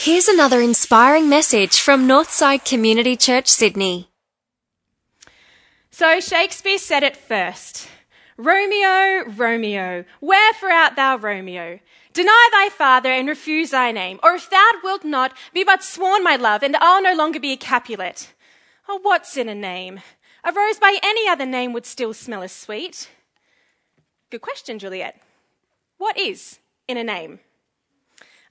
Here's another inspiring message from Northside Community Church, Sydney. So Shakespeare said it first Romeo, Romeo, wherefore art thou, Romeo? Deny thy father and refuse thy name, or if thou wilt not, be but sworn my love, and I'll no longer be a Capulet. Oh, what's in a name? A rose by any other name would still smell as sweet. Good question, Juliet. What is in a name?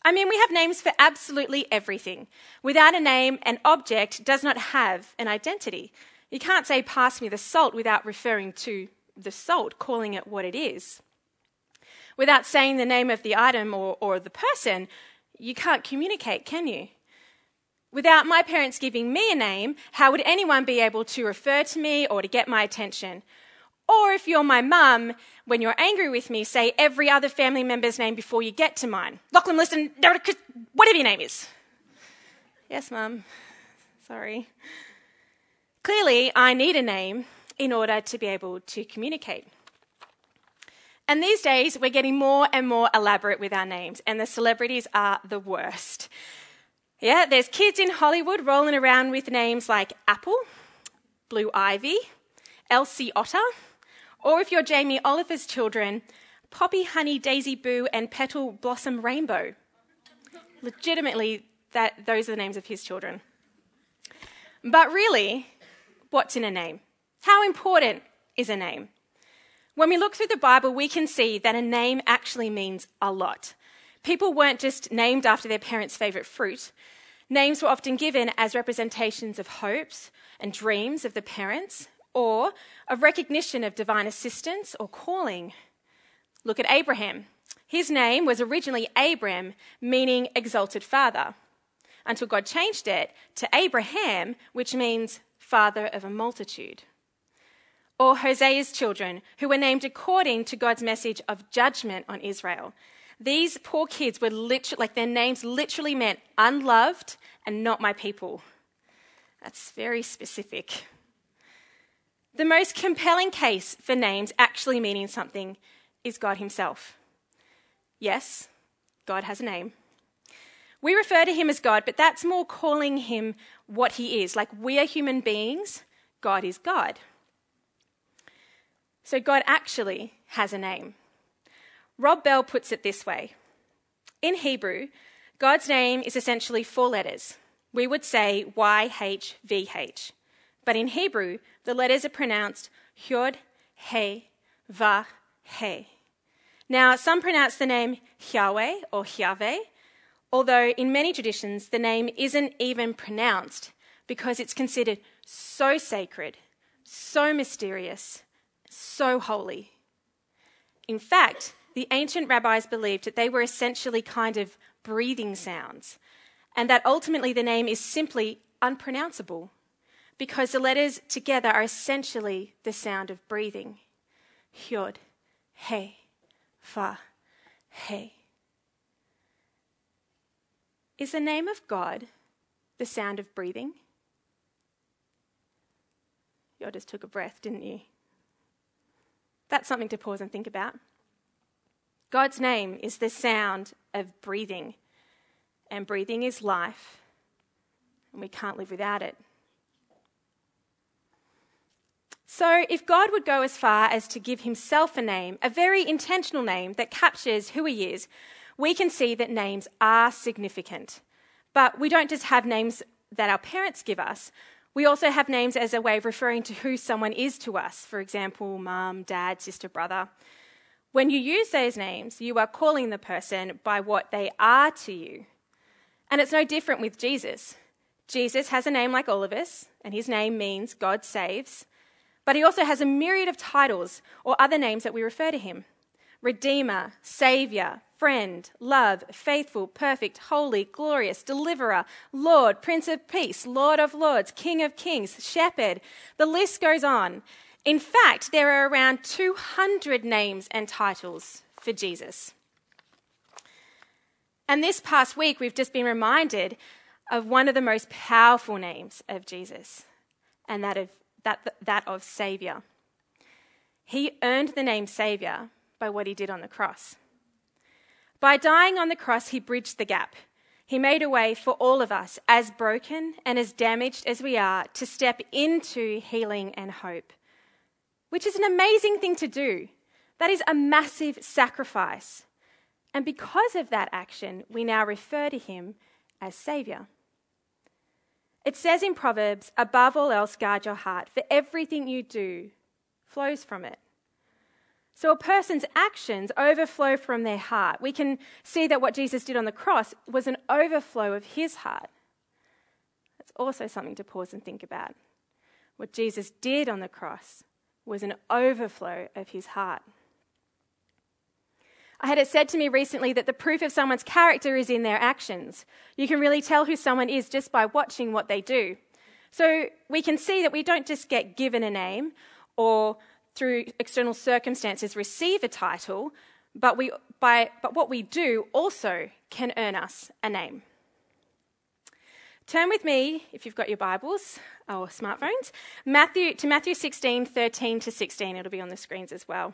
I mean, we have names for absolutely everything. Without a name, an object does not have an identity. You can't say, pass me the salt without referring to the salt, calling it what it is. Without saying the name of the item or, or the person, you can't communicate, can you? Without my parents giving me a name, how would anyone be able to refer to me or to get my attention? Or if you're my mum, when you're angry with me, say every other family member's name before you get to mine. Lachlan, listen, whatever your name is. Yes, mum. Sorry. Clearly, I need a name in order to be able to communicate. And these days, we're getting more and more elaborate with our names, and the celebrities are the worst. Yeah, there's kids in Hollywood rolling around with names like Apple, Blue Ivy, Elsie Otter, or if you're Jamie Oliver's children, Poppy, Honey, Daisy Boo, and Petal Blossom Rainbow. Legitimately, that, those are the names of his children. But really, what's in a name? How important is a name? When we look through the Bible, we can see that a name actually means a lot. People weren't just named after their parents' favourite fruit. Names were often given as representations of hopes and dreams of the parents, or a recognition of divine assistance or calling. Look at Abraham. His name was originally Abram, meaning exalted father, until God changed it to Abraham, which means father of a multitude or Hosea's children, who were named according to God's message of judgment on Israel. These poor kids were literally, like their names literally meant unloved and not my people. That's very specific. The most compelling case for names actually meaning something is God Himself. Yes, God has a name. We refer to Him as God, but that's more calling Him what He is. Like we are human beings, God is God. So God actually has a name. Rob Bell puts it this way In Hebrew, God's name is essentially four letters. We would say YHVH. But in Hebrew, the letters are pronounced Yod, He, Va, He. Now, some pronounce the name Yahweh or Yahweh, although in many traditions the name isn't even pronounced because it's considered so sacred, so mysterious, so holy. In fact, the ancient rabbis believed that they were essentially kind of breathing sounds, and that ultimately the name is simply unpronounceable because the letters together are essentially the sound of breathing. Hyod, He, Fa, He. Is the name of God the sound of breathing? You just took a breath, didn't you? That's something to pause and think about. God's name is the sound of breathing, and breathing is life, and we can't live without it. So, if God would go as far as to give himself a name, a very intentional name that captures who he is, we can see that names are significant. But we don't just have names that our parents give us, we also have names as a way of referring to who someone is to us, for example, mum, dad, sister, brother. When you use those names, you are calling the person by what they are to you. And it's no different with Jesus. Jesus has a name like all of us, and his name means God saves, but he also has a myriad of titles or other names that we refer to him Redeemer, Saviour, friend, love, faithful, perfect, holy, glorious, deliverer, Lord, Prince of Peace, Lord of Lords, King of Kings, Shepherd. The list goes on. In fact, there are around 200 names and titles for Jesus. And this past week, we've just been reminded of one of the most powerful names of Jesus, and that of, that, that of Saviour. He earned the name Saviour by what he did on the cross. By dying on the cross, he bridged the gap. He made a way for all of us, as broken and as damaged as we are, to step into healing and hope, which is an amazing thing to do. That is a massive sacrifice. And because of that action, we now refer to him as Saviour. It says in Proverbs, above all else, guard your heart, for everything you do flows from it. So a person's actions overflow from their heart. We can see that what Jesus did on the cross was an overflow of his heart. That's also something to pause and think about. What Jesus did on the cross was an overflow of his heart. I had it said to me recently that the proof of someone's character is in their actions. You can really tell who someone is just by watching what they do. So we can see that we don't just get given a name or through external circumstances receive a title, but, we, by, but what we do also can earn us a name. Turn with me, if you've got your Bibles or smartphones, Matthew, to Matthew 16, 13 to 16. It'll be on the screens as well.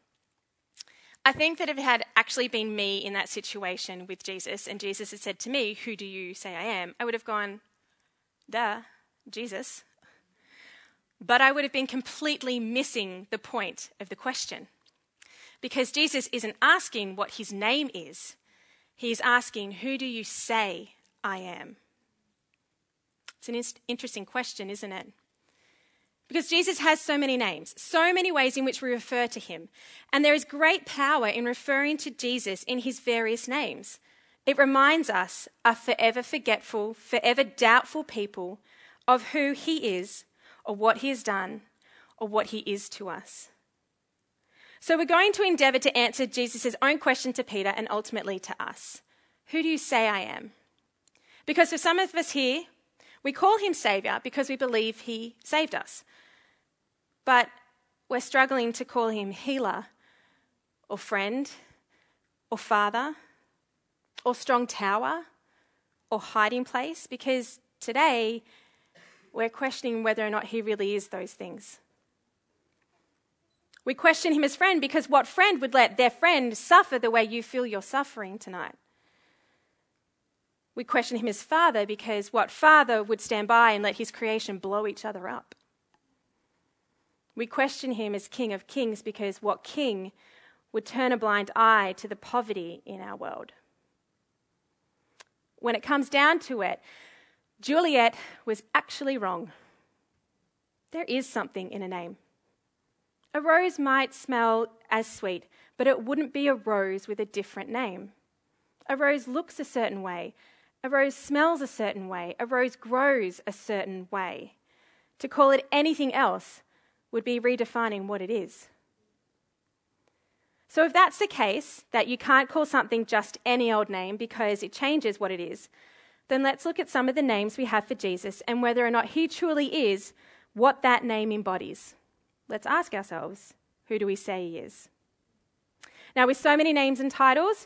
I think that if it had actually been me in that situation with Jesus, and Jesus had said to me, Who do you say I am? I would have gone, Duh, Jesus. But I would have been completely missing the point of the question. Because Jesus isn't asking what his name is, he's asking, Who do you say I am? It's an interesting question, isn't it? Because Jesus has so many names, so many ways in which we refer to him. And there is great power in referring to Jesus in his various names. It reminds us, a forever forgetful, forever doubtful people, of who he is, or what he has done, or what he is to us. So we're going to endeavour to answer Jesus' own question to Peter and ultimately to us Who do you say I am? Because for some of us here, we call him Saviour because we believe he saved us. But we're struggling to call him healer or friend or father or strong tower or hiding place because today we're questioning whether or not he really is those things. We question him as friend because what friend would let their friend suffer the way you feel you're suffering tonight? We question him as father because what father would stand by and let his creation blow each other up? We question him as king of kings because what king would turn a blind eye to the poverty in our world? When it comes down to it, Juliet was actually wrong. There is something in a name. A rose might smell as sweet, but it wouldn't be a rose with a different name. A rose looks a certain way. A rose smells a certain way. A rose grows a certain way. To call it anything else would be redefining what it is. So, if that's the case, that you can't call something just any old name because it changes what it is, then let's look at some of the names we have for Jesus and whether or not he truly is what that name embodies let's ask ourselves who do we say he is? Now, with so many names and titles,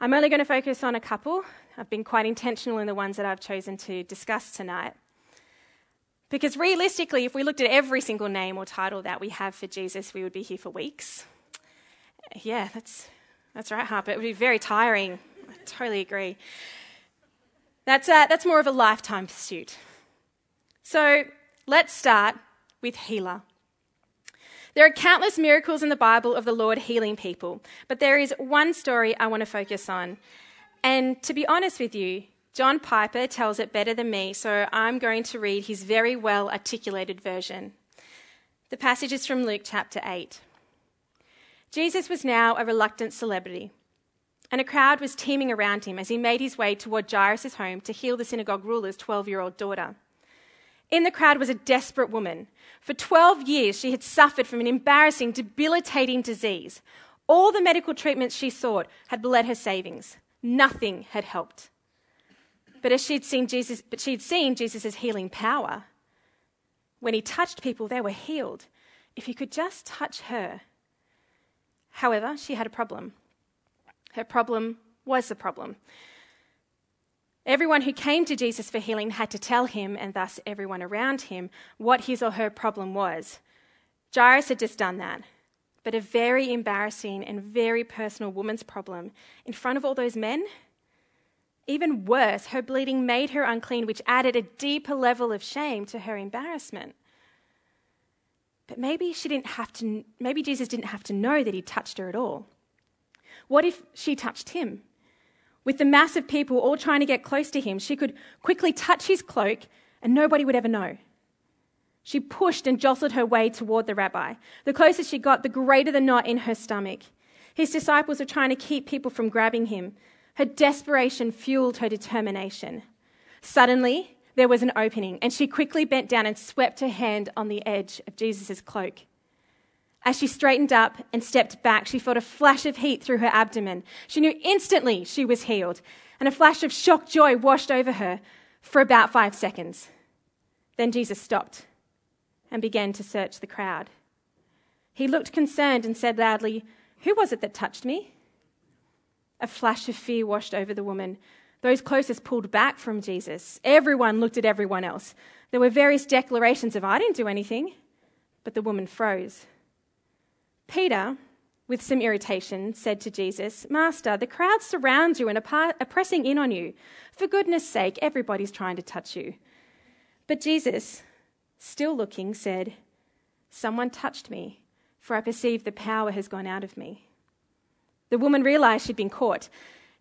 I'm only going to focus on a couple. I've been quite intentional in the ones that I've chosen to discuss tonight. Because realistically, if we looked at every single name or title that we have for Jesus, we would be here for weeks. Yeah, that's, that's right, Harper. It would be very tiring. I totally agree. That's, uh, that's more of a lifetime pursuit. So let's start with healer. There are countless miracles in the Bible of the Lord healing people, but there is one story I want to focus on. And to be honest with you, John Piper tells it better than me, so I'm going to read his very well articulated version. The passage is from Luke chapter 8. Jesus was now a reluctant celebrity, and a crowd was teeming around him as he made his way toward Jairus' home to heal the synagogue ruler's 12 year old daughter. In the crowd was a desperate woman. For 12 years, she had suffered from an embarrassing, debilitating disease. All the medical treatments she sought had bled her savings. Nothing had helped. But as she'd seen Jesus, but she'd seen Jesus' healing power. When he touched people, they were healed. if he could just touch her. However, she had a problem. Her problem was the problem. Everyone who came to Jesus for healing had to tell him, and thus everyone around him, what his or her problem was. Jairus had just done that, but a very embarrassing and very personal woman's problem in front of all those men. Even worse, her bleeding made her unclean, which added a deeper level of shame to her embarrassment. But maybe she didn't have to, maybe Jesus didn't have to know that he touched her at all. What if she touched him? With the mass of people all trying to get close to him, she could quickly touch his cloak and nobody would ever know. She pushed and jostled her way toward the rabbi. The closer she got, the greater the knot in her stomach. His disciples were trying to keep people from grabbing him. Her desperation fueled her determination. Suddenly, there was an opening, and she quickly bent down and swept her hand on the edge of Jesus' cloak. As she straightened up and stepped back, she felt a flash of heat through her abdomen. She knew instantly she was healed, and a flash of shocked joy washed over her for about five seconds. Then Jesus stopped and began to search the crowd. He looked concerned and said loudly, Who was it that touched me? A flash of fear washed over the woman. Those closest pulled back from Jesus. Everyone looked at everyone else. There were various declarations of, I didn't do anything. But the woman froze. Peter, with some irritation, said to Jesus, Master, the crowd surround you and are pressing in on you. For goodness sake, everybody's trying to touch you. But Jesus, still looking, said, Someone touched me, for I perceive the power has gone out of me. The woman realized she'd been caught.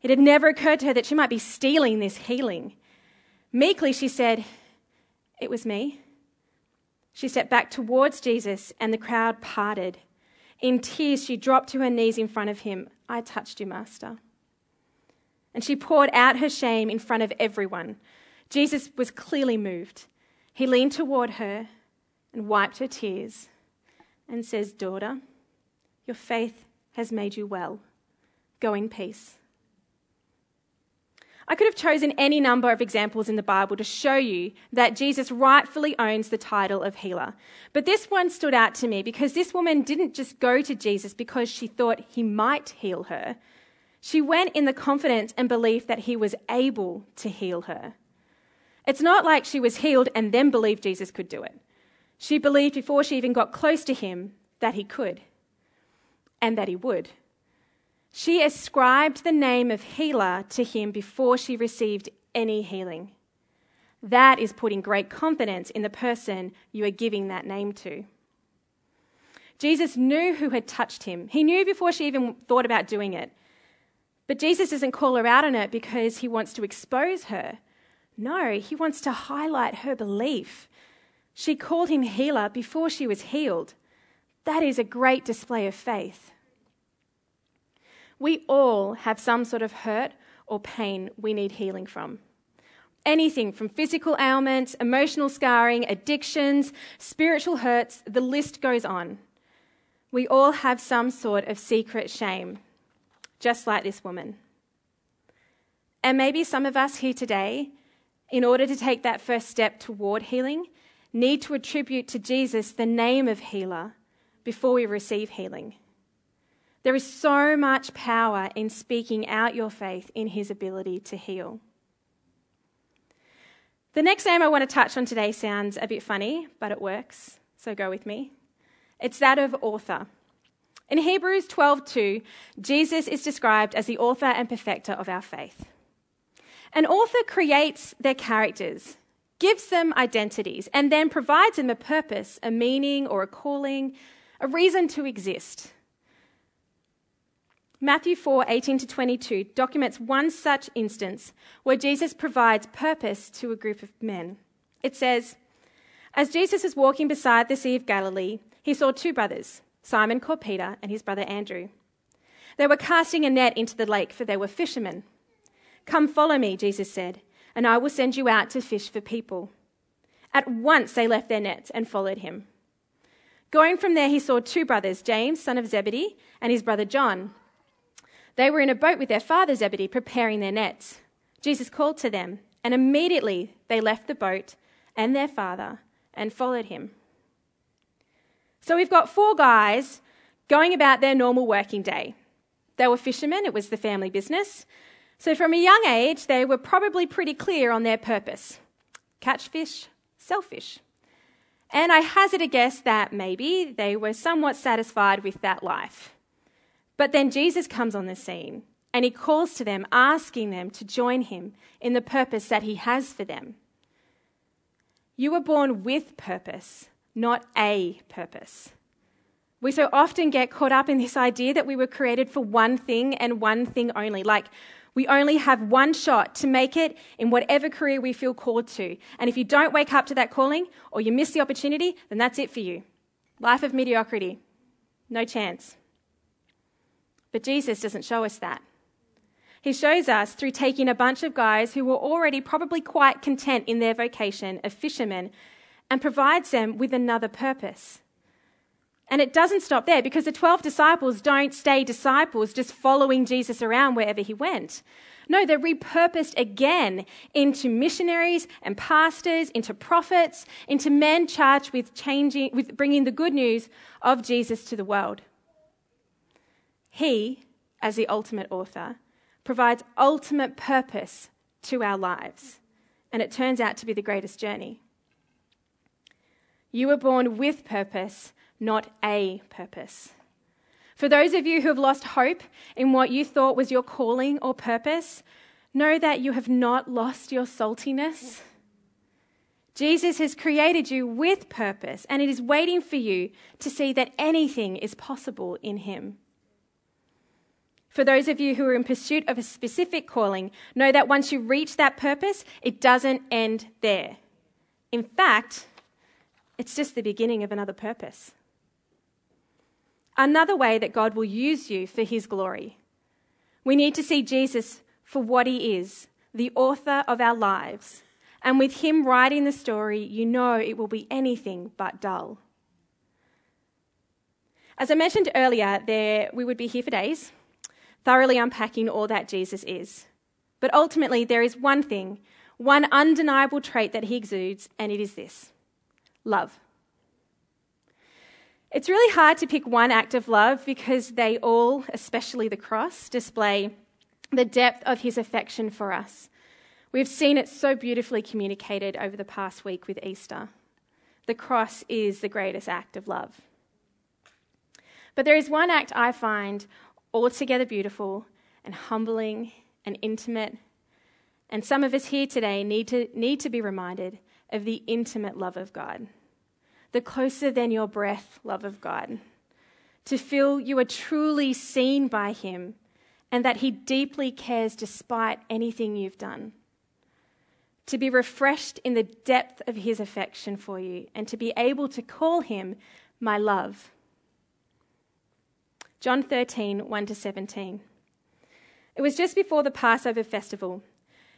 It had never occurred to her that she might be stealing this healing. Meekly, she said, It was me. She stepped back towards Jesus, and the crowd parted. In tears, she dropped to her knees in front of him. I touched you, Master. And she poured out her shame in front of everyone. Jesus was clearly moved. He leaned toward her and wiped her tears and says, Daughter, your faith has made you well. Go in peace. I could have chosen any number of examples in the Bible to show you that Jesus rightfully owns the title of healer. But this one stood out to me because this woman didn't just go to Jesus because she thought he might heal her. She went in the confidence and belief that he was able to heal her. It's not like she was healed and then believed Jesus could do it. She believed before she even got close to him that he could and that he would. She ascribed the name of healer to him before she received any healing. That is putting great confidence in the person you are giving that name to. Jesus knew who had touched him. He knew before she even thought about doing it. But Jesus doesn't call her out on it because he wants to expose her. No, he wants to highlight her belief. She called him healer before she was healed. That is a great display of faith. We all have some sort of hurt or pain we need healing from. Anything from physical ailments, emotional scarring, addictions, spiritual hurts, the list goes on. We all have some sort of secret shame, just like this woman. And maybe some of us here today, in order to take that first step toward healing, need to attribute to Jesus the name of healer before we receive healing. There is so much power in speaking out your faith in his ability to heal. The next name I want to touch on today sounds a bit funny, but it works, so go with me. It's that of author. In Hebrews 12:2, Jesus is described as the author and perfecter of our faith. An author creates their characters, gives them identities, and then provides them a purpose, a meaning, or a calling, a reason to exist. Matthew 4 18 to 22 documents one such instance where Jesus provides purpose to a group of men. It says, As Jesus was walking beside the Sea of Galilee, he saw two brothers, Simon called Peter and his brother Andrew. They were casting a net into the lake, for they were fishermen. Come follow me, Jesus said, and I will send you out to fish for people. At once they left their nets and followed him. Going from there, he saw two brothers, James, son of Zebedee, and his brother John they were in a boat with their father Zebedee preparing their nets. Jesus called to them, and immediately they left the boat and their father and followed him. So we've got four guys going about their normal working day. They were fishermen, it was the family business. So from a young age, they were probably pretty clear on their purpose catch fish, sell fish. And I hazard a guess that maybe they were somewhat satisfied with that life. But then Jesus comes on the scene and he calls to them, asking them to join him in the purpose that he has for them. You were born with purpose, not a purpose. We so often get caught up in this idea that we were created for one thing and one thing only. Like we only have one shot to make it in whatever career we feel called to. And if you don't wake up to that calling or you miss the opportunity, then that's it for you. Life of mediocrity. No chance. But Jesus doesn't show us that. He shows us through taking a bunch of guys who were already probably quite content in their vocation of fishermen and provides them with another purpose. And it doesn't stop there because the 12 disciples don't stay disciples just following Jesus around wherever he went. No, they're repurposed again into missionaries and pastors, into prophets, into men charged with changing, with bringing the good news of Jesus to the world. He, as the ultimate author, provides ultimate purpose to our lives, and it turns out to be the greatest journey. You were born with purpose, not a purpose. For those of you who have lost hope in what you thought was your calling or purpose, know that you have not lost your saltiness. Jesus has created you with purpose, and it is waiting for you to see that anything is possible in Him. For those of you who are in pursuit of a specific calling, know that once you reach that purpose, it doesn't end there. In fact, it's just the beginning of another purpose. Another way that God will use you for his glory. We need to see Jesus for what he is, the author of our lives. And with him writing the story, you know it will be anything but dull. As I mentioned earlier, there, we would be here for days thoroughly unpacking all that Jesus is. But ultimately, there is one thing, one undeniable trait that he exudes, and it is this love. It's really hard to pick one act of love because they all, especially the cross, display the depth of his affection for us. We've seen it so beautifully communicated over the past week with Easter. The cross is the greatest act of love. But there is one act I find altogether beautiful and humbling and intimate. And some of us here today need to, need to be reminded of the intimate love of God, the closer than your breath love of God, to feel you are truly seen by Him and that He deeply cares despite anything you've done. To be refreshed in the depth of His affection for you and to be able to call Him my love. John 13, 1 to 17. It was just before the Passover festival.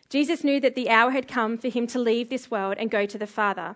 Jesus knew that the hour had come for him to leave this world and go to the Father.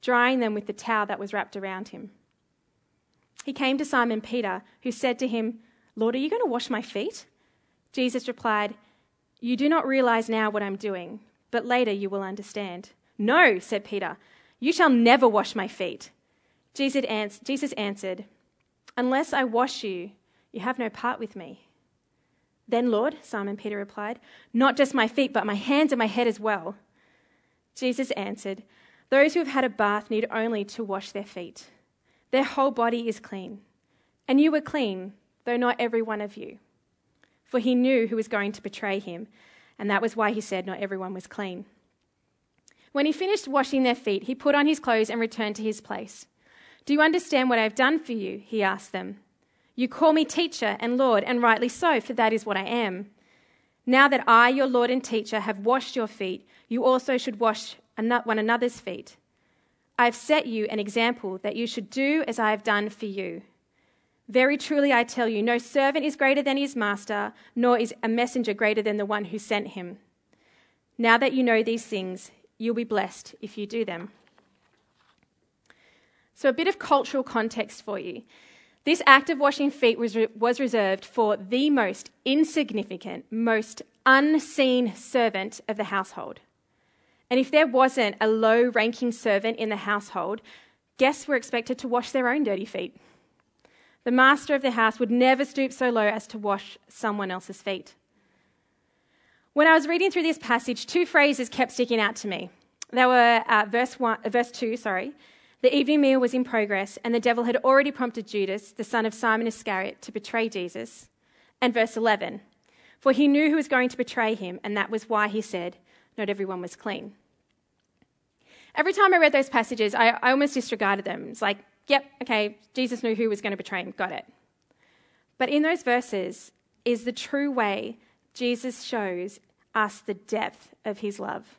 drying them with the towel that was wrapped around him. He came to Simon Peter, who said to him, Lord, are you going to wash my feet? Jesus replied, You do not realize now what I'm doing, but later you will understand. No, said Peter, you shall never wash my feet. Jesus answered, Unless I wash you, you have no part with me. Then, Lord, Simon Peter replied, Not just my feet, but my hands and my head as well. Jesus answered, Those who have had a bath need only to wash their feet. Their whole body is clean. And you were clean, though not every one of you. For he knew who was going to betray him, and that was why he said not everyone was clean. When he finished washing their feet, he put on his clothes and returned to his place. Do you understand what I have done for you? He asked them. You call me teacher and Lord, and rightly so, for that is what I am. Now that I, your Lord and teacher, have washed your feet, you also should wash one another's feet. I have set you an example that you should do as I have done for you. Very truly, I tell you, no servant is greater than his master, nor is a messenger greater than the one who sent him. Now that you know these things, you'll be blessed if you do them. So, a bit of cultural context for you. This act of washing feet was, re- was reserved for the most insignificant, most unseen servant of the household. And if there wasn't a low ranking servant in the household, guests were expected to wash their own dirty feet. The master of the house would never stoop so low as to wash someone else's feet. When I was reading through this passage, two phrases kept sticking out to me. They were uh, verse, one, uh, verse 2, sorry. The evening meal was in progress, and the devil had already prompted Judas, the son of Simon Iscariot, to betray Jesus. And verse 11, for he knew who was going to betray him, and that was why he said, Not everyone was clean. Every time I read those passages, I, I almost disregarded them. It's like, yep, okay, Jesus knew who was going to betray him, got it. But in those verses is the true way Jesus shows us the depth of his love.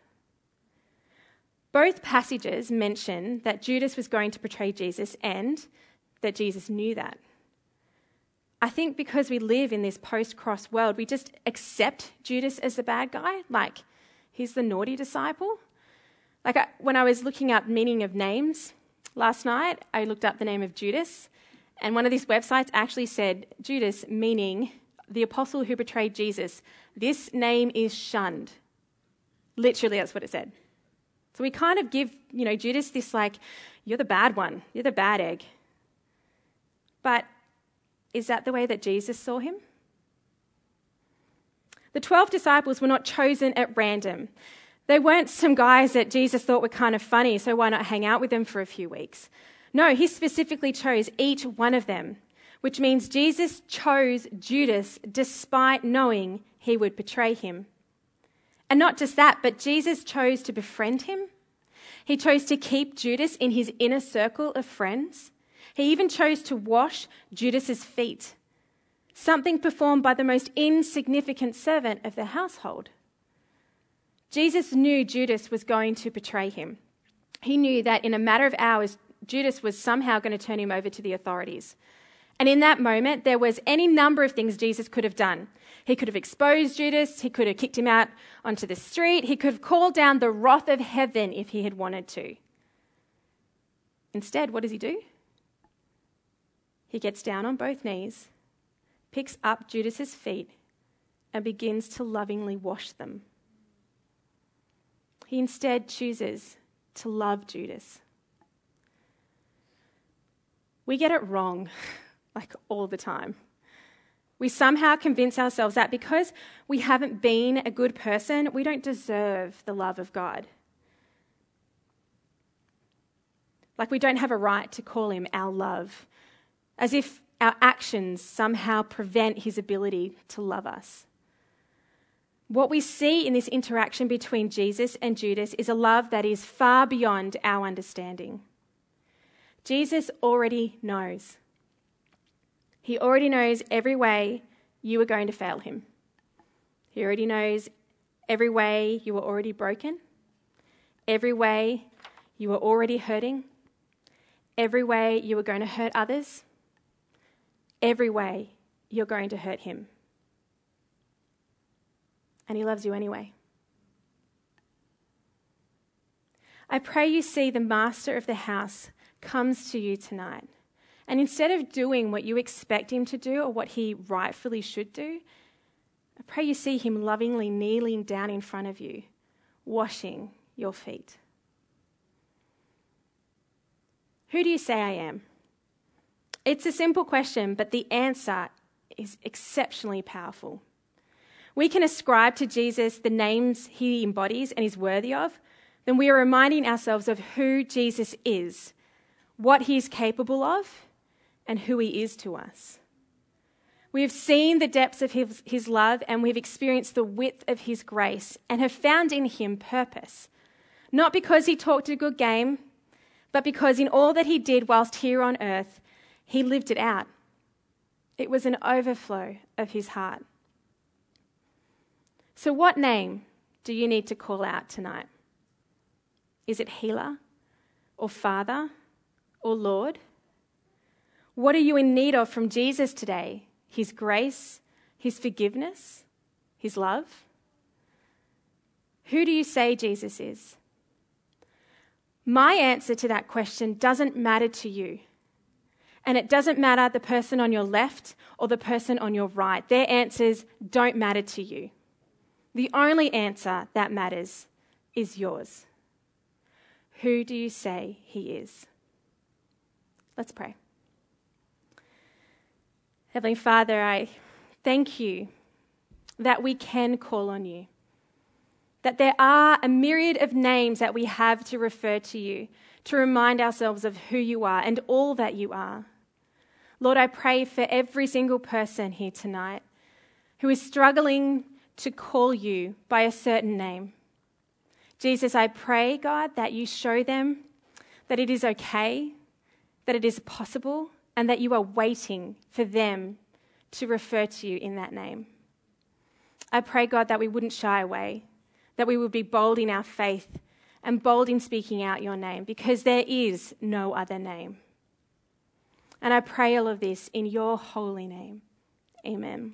Both passages mention that Judas was going to betray Jesus and that Jesus knew that. I think because we live in this post cross world, we just accept Judas as the bad guy, like he's the naughty disciple. Like I, when I was looking up meaning of names last night, I looked up the name of Judas, and one of these websites actually said Judas, meaning the apostle who betrayed Jesus. This name is shunned. Literally, that's what it said. So we kind of give, you know, Judas this like, you're the bad one, you're the bad egg. But is that the way that Jesus saw him? The 12 disciples were not chosen at random. They weren't some guys that Jesus thought were kind of funny, so why not hang out with them for a few weeks? No, he specifically chose each one of them, which means Jesus chose Judas despite knowing he would betray him. And not just that, but Jesus chose to befriend him. He chose to keep Judas in his inner circle of friends. He even chose to wash Judas's feet, something performed by the most insignificant servant of the household. Jesus knew Judas was going to betray him. He knew that in a matter of hours, Judas was somehow going to turn him over to the authorities. And in that moment, there was any number of things Jesus could have done. He could have exposed Judas, he could have kicked him out onto the street, he could have called down the wrath of heaven if he had wanted to. Instead, what does he do? He gets down on both knees, picks up Judas's feet, and begins to lovingly wash them. He instead chooses to love Judas. We get it wrong, like all the time. We somehow convince ourselves that because we haven't been a good person, we don't deserve the love of God. Like we don't have a right to call him our love, as if our actions somehow prevent his ability to love us. What we see in this interaction between Jesus and Judas is a love that is far beyond our understanding. Jesus already knows. He already knows every way you are going to fail him. He already knows every way you are already broken, every way you are already hurting, every way you are going to hurt others, every way you're going to hurt him and He loves you anyway. I pray you see the master of the house comes to you tonight. And instead of doing what you expect him to do or what he rightfully should do, I pray you see him lovingly kneeling down in front of you, washing your feet. Who do you say I am? It's a simple question, but the answer is exceptionally powerful we can ascribe to Jesus the names he embodies and is worthy of, then we are reminding ourselves of who Jesus is, what he is capable of, and who he is to us. We have seen the depths of his, his love and we've experienced the width of his grace and have found in him purpose. Not because he talked a good game, but because in all that he did whilst here on earth, he lived it out. It was an overflow of his heart. So, what name do you need to call out tonight? Is it healer? or Father or Lord? What are you in need of from Jesus today? His grace, His forgiveness, His love? Who do you say Jesus is? My answer to that question doesn't matter to you. And it doesn't matter the person on your left or the person on your right. Their answers don't matter to you. The only answer that matters is yours. Who do you say he is? Let's pray. Heavenly Father, I thank you that we can call on you, that there are a myriad of names that we have to refer to you, to remind ourselves of who you are and all that you are. Lord, I pray for every single person here tonight who is struggling to call you by a certain name. Jesus, I pray, God, that you show them that it is okay, that it is possible, and that you are waiting for them to refer to you in that name. I pray, God, that we wouldn't shy away, that we would be bold in our faith and bold in speaking out your name, because there is no other name. And I pray all of this in your holy name. Amen.